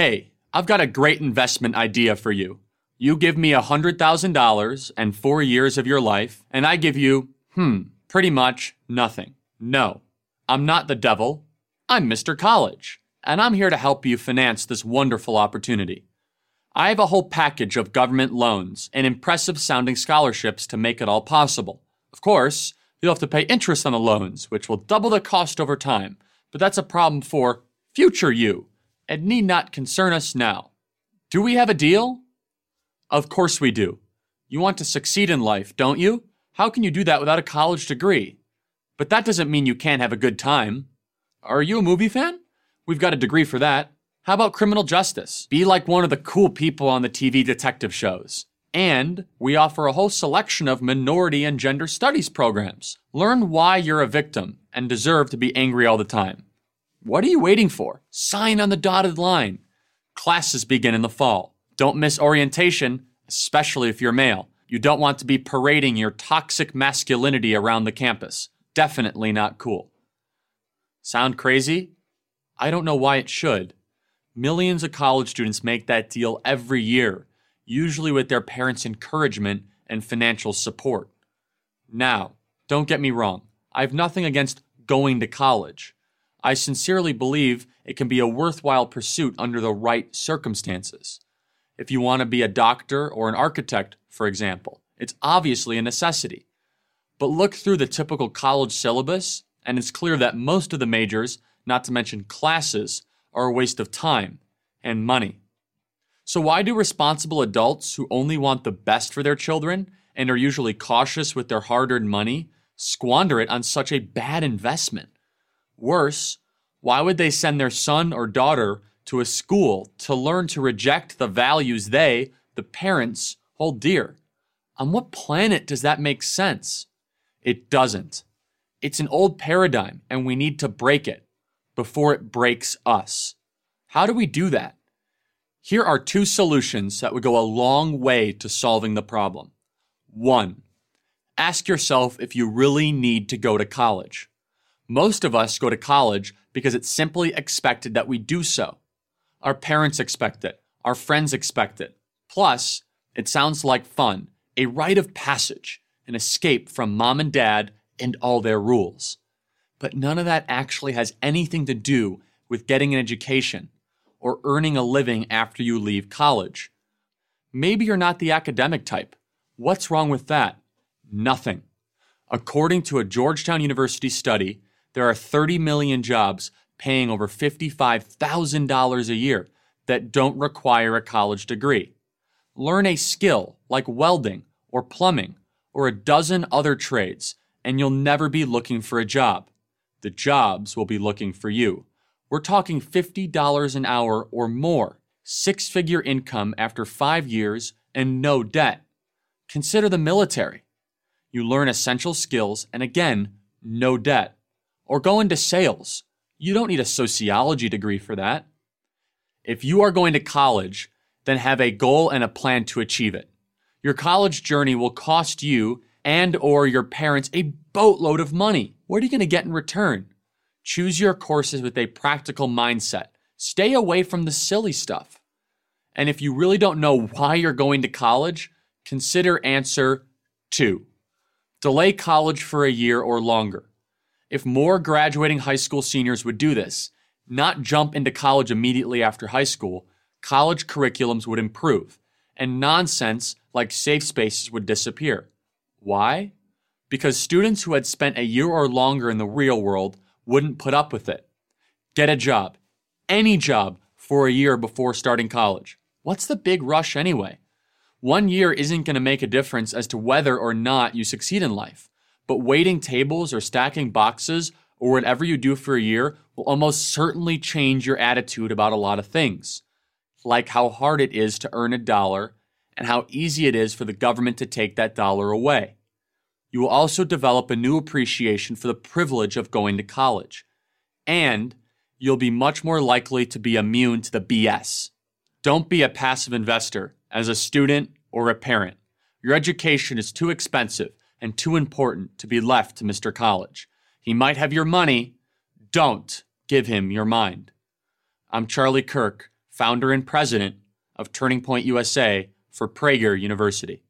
Hey, I've got a great investment idea for you. You give me $100,000 and four years of your life, and I give you, hmm, pretty much nothing. No, I'm not the devil. I'm Mr. College, and I'm here to help you finance this wonderful opportunity. I have a whole package of government loans and impressive sounding scholarships to make it all possible. Of course, you'll have to pay interest on the loans, which will double the cost over time, but that's a problem for future you and need not concern us now. Do we have a deal? Of course we do. You want to succeed in life, don't you? How can you do that without a college degree? But that doesn't mean you can't have a good time. Are you a movie fan? We've got a degree for that. How about criminal justice? Be like one of the cool people on the TV detective shows. And we offer a whole selection of minority and gender studies programs. Learn why you're a victim and deserve to be angry all the time. What are you waiting for? Sign on the dotted line. Classes begin in the fall. Don't miss orientation, especially if you're male. You don't want to be parading your toxic masculinity around the campus. Definitely not cool. Sound crazy? I don't know why it should. Millions of college students make that deal every year, usually with their parents' encouragement and financial support. Now, don't get me wrong, I have nothing against going to college. I sincerely believe it can be a worthwhile pursuit under the right circumstances. If you want to be a doctor or an architect, for example, it's obviously a necessity. But look through the typical college syllabus, and it's clear that most of the majors, not to mention classes, are a waste of time and money. So, why do responsible adults who only want the best for their children and are usually cautious with their hard earned money squander it on such a bad investment? Worse, why would they send their son or daughter to a school to learn to reject the values they, the parents, hold dear? On what planet does that make sense? It doesn't. It's an old paradigm, and we need to break it before it breaks us. How do we do that? Here are two solutions that would go a long way to solving the problem. One, ask yourself if you really need to go to college. Most of us go to college because it's simply expected that we do so. Our parents expect it, our friends expect it. Plus, it sounds like fun, a rite of passage, an escape from mom and dad and all their rules. But none of that actually has anything to do with getting an education or earning a living after you leave college. Maybe you're not the academic type. What's wrong with that? Nothing. According to a Georgetown University study, there are 30 million jobs paying over $55,000 a year that don't require a college degree. Learn a skill like welding or plumbing or a dozen other trades, and you'll never be looking for a job. The jobs will be looking for you. We're talking $50 an hour or more, six figure income after five years, and no debt. Consider the military. You learn essential skills, and again, no debt or go into sales. You don't need a sociology degree for that. If you are going to college, then have a goal and a plan to achieve it. Your college journey will cost you and or your parents a boatload of money. What are you going to get in return? Choose your courses with a practical mindset. Stay away from the silly stuff. And if you really don't know why you're going to college, consider answer 2. Delay college for a year or longer if more graduating high school seniors would do this, not jump into college immediately after high school, college curriculums would improve, and nonsense like safe spaces would disappear. Why? Because students who had spent a year or longer in the real world wouldn't put up with it. Get a job, any job, for a year before starting college. What's the big rush anyway? One year isn't going to make a difference as to whether or not you succeed in life. But waiting tables or stacking boxes or whatever you do for a year will almost certainly change your attitude about a lot of things, like how hard it is to earn a dollar and how easy it is for the government to take that dollar away. You will also develop a new appreciation for the privilege of going to college. And you'll be much more likely to be immune to the BS. Don't be a passive investor as a student or a parent. Your education is too expensive and too important to be left to Mr. College. He might have your money. Don't give him your mind. I'm Charlie Kirk founder and president of Turning Point USA for Prager University.